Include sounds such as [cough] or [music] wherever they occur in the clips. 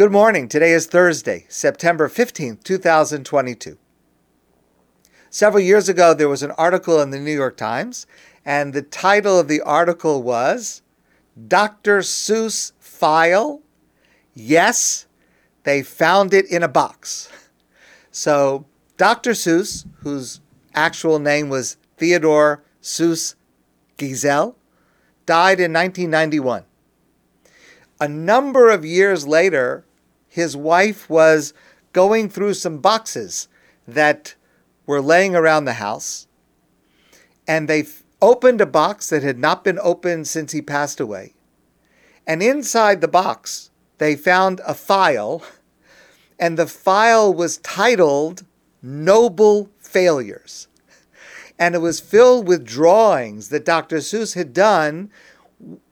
Good morning. Today is Thursday, September 15th, 2022. Several years ago, there was an article in the New York Times, and the title of the article was Dr. Seuss File. Yes, they found it in a box. So, Dr. Seuss, whose actual name was Theodore Seuss Geisel, died in 1991. A number of years later, his wife was going through some boxes that were laying around the house, and they opened a box that had not been opened since he passed away. And inside the box, they found a file, and the file was titled Noble Failures. And it was filled with drawings that Dr. Seuss had done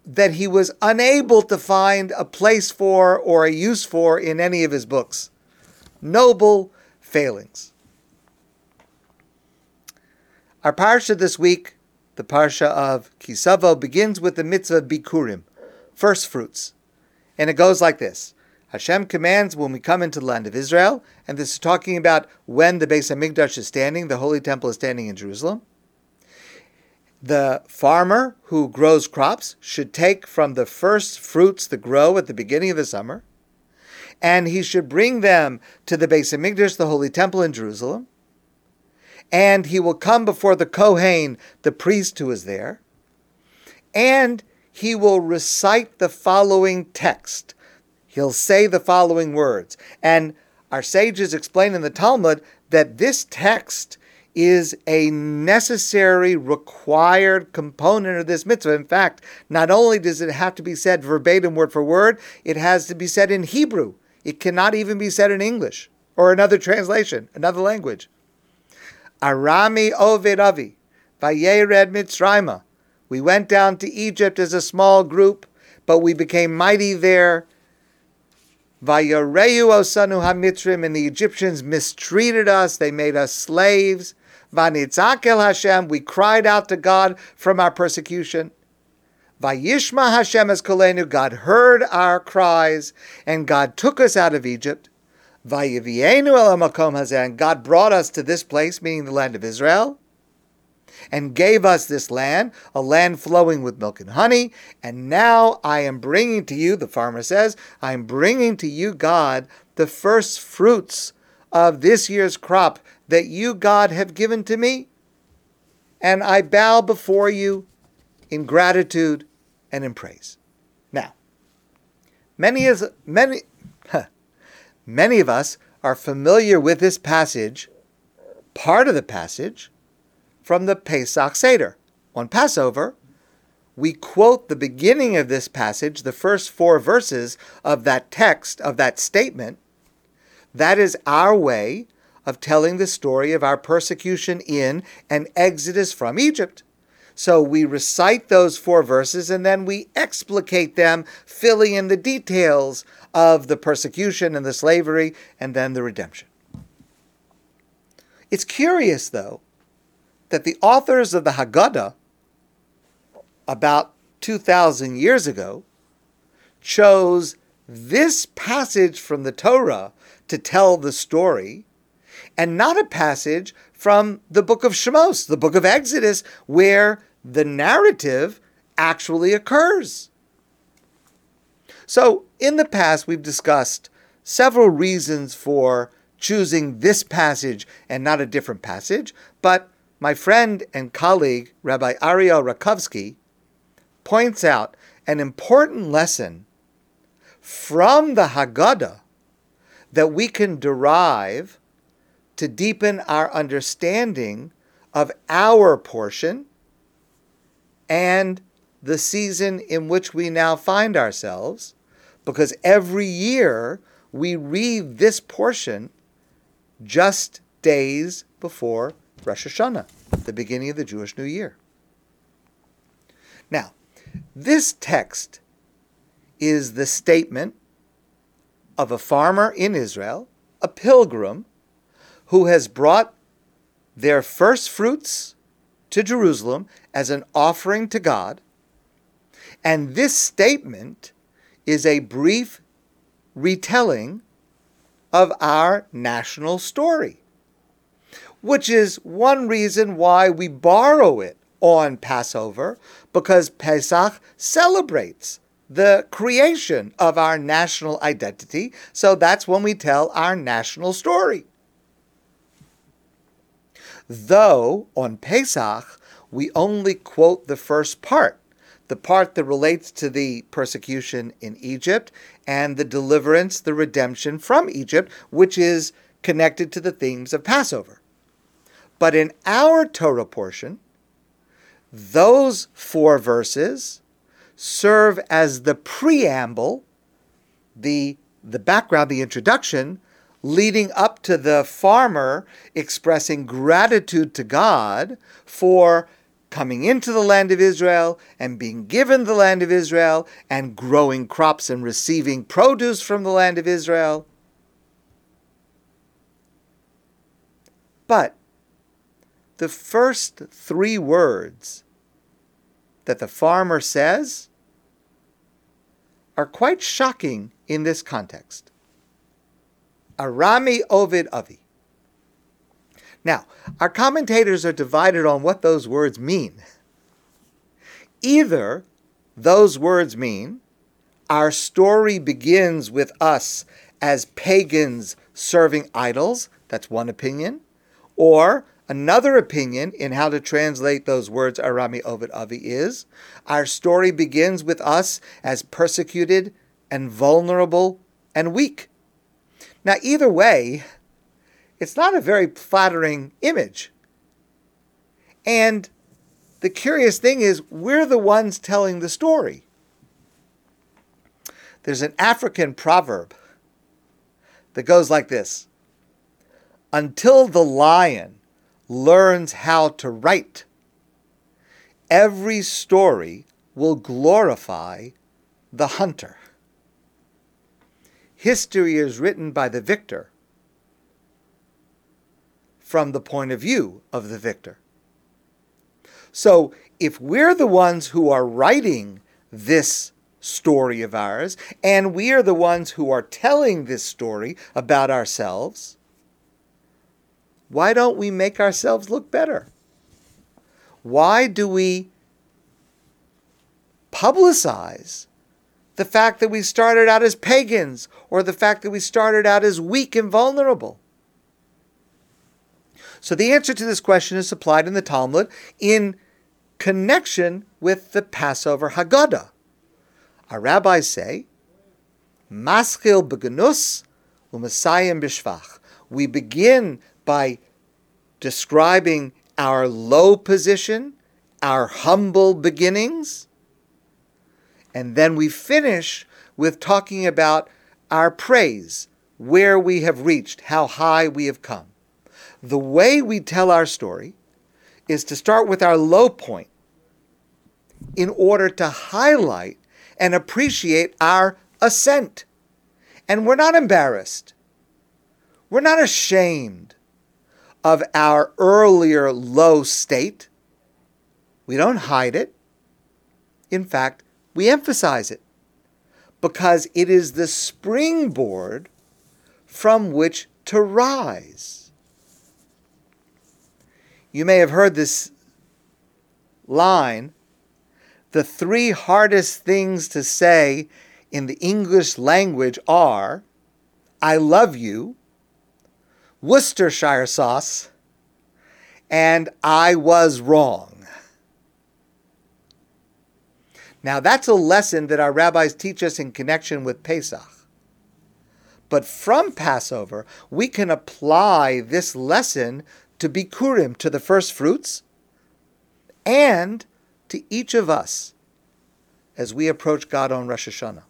that he was unable to find a place for or a use for in any of his books. Noble failings. Our parsha this week, the parsha of Kisavo, begins with the mitzvah bikurim, first fruits. And it goes like this. Hashem commands when we come into the land of Israel, and this is talking about when the Beis Hamikdash is standing, the Holy Temple is standing in Jerusalem the farmer who grows crops should take from the first fruits that grow at the beginning of the summer, and he should bring them to the Beis Hamikdash, the holy temple in Jerusalem, and he will come before the Kohen, the priest who is there, and he will recite the following text. He'll say the following words. And our sages explain in the Talmud that this text is a necessary, required component of this mitzvah. In fact, not only does it have to be said verbatim, word for word, it has to be said in Hebrew. It cannot even be said in English or another translation, another language. Arami Oved Avi, Vayered Mitzrayma. We went down to Egypt as a small group, but we became mighty there. Vayareu osanu hamitzrim, and the Egyptians mistreated us. They made us slaves. Vanitzak el Hashem, we cried out to God from our persecution. Vayishma Hashem es kolenu, God heard our cries, and God took us out of Egypt. Vayivienu el makom hazeh, and God brought us to this place, meaning the land of Israel, and gave us this land, a land flowing with milk and honey. And now I am bringing to you, the farmer says, I am bringing to you, God, the first fruits of this year's crop that you, God, have given to me. And I bow before you in gratitude and in praise. Now, many, is, many, [laughs] many of us are familiar with this passage, part of the passage, from the Pesach Seder. On Passover, we quote the beginning of this passage, the first four verses of that text, of that statement. That is our way of telling the story of our persecution in and exodus from Egypt. So we recite those four verses and then we explicate them, filling in the details of the persecution and the slavery and then the redemption. It's curious, though, that the authors of the Haggadah, about 2,000 years ago, chose this passage from the Torah to tell the story and not a passage from the book of Shemos, the book of Exodus, where the narrative actually occurs. So, in the past, we've discussed several reasons for choosing this passage and not a different passage, but my friend and colleague, Rabbi Ariel Rackovsky, points out an important lesson from the Haggadah that we can derive to deepen our understanding of our portion and the season in which we now find ourselves, because every year we read this portion just days before Rosh Hashanah, the beginning of the Jewish New Year. Now, this text is the statement of a farmer in Israel, a pilgrim, who has brought their first fruits to Jerusalem as an offering to God. And this statement is a brief retelling of our national story, which is one reason why we borrow it on Passover, because Pesach celebrates the creation of our national identity. So that's when we tell our national story. Though on Pesach, we only quote the first part, the part that relates to the persecution in Egypt and the deliverance, the redemption from Egypt, which is connected to the themes of Passover. But in our Torah portion, those four verses serve as the preamble, the, the background, the introduction, leading up to the farmer expressing gratitude to God for coming into the land of Israel and being given the land of Israel and growing crops and receiving produce from the land of Israel. But the first three words that the farmer says are quite shocking in this context. Arami Oved Avi. Now, our commentators are divided on what those words mean. Either those words mean our story begins with us as pagans serving idols, that's one opinion, or Another opinion in how to translate those words Arami Oved Avi is our story begins with us as persecuted and vulnerable and weak. Now, either way, it's not a very flattering image. And the curious thing is, we're the ones telling the story. There's an African proverb that goes like this Until the lion learns how to write, every story will glorify the hunter. History is written by the victor from the point of view of the victor. So, if we're the ones who are writing this story of ours, and we are the ones who are telling this story about ourselves, why don't we make ourselves look better? Why do we publicize the fact that we started out as pagans or the fact that we started out as weak and vulnerable? So the answer to this question is supplied in the Talmud in connection with the Passover Haggadah. Our rabbis say, Maschil beganus u'masayim bishvach. We begin by describing our low position, our humble beginnings. And then we finish with talking about our praise, where we have reached, how high we have come. The way we tell our story is to start with our low point in order to highlight and appreciate our ascent. And we're not embarrassed. We're not ashamed of our earlier low state. We don't hide it. In fact, we emphasize it because it is the springboard from which to rise. You may have heard this line the three hardest things to say in the English language are I love you, Worcestershire sauce, and I was wrong. Now, that's a lesson that our rabbis teach us in connection with Pesach. But from Passover, we can apply this lesson to Bikurim, to the first fruits, and to each of us as we approach God on Rosh Hashanah.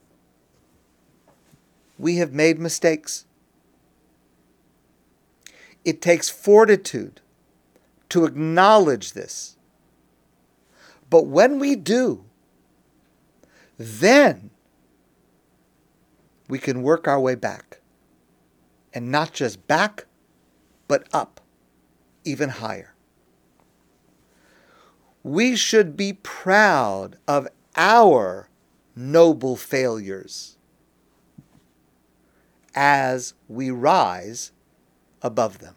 We have made mistakes. It takes fortitude to acknowledge this. But when we do, then we can work our way back. And not just back, but up, even higher. We should be proud of our noble failures. as we rise above them.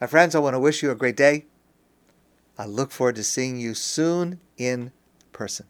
My friends, I want to wish you a great day. I look forward to seeing you soon in person.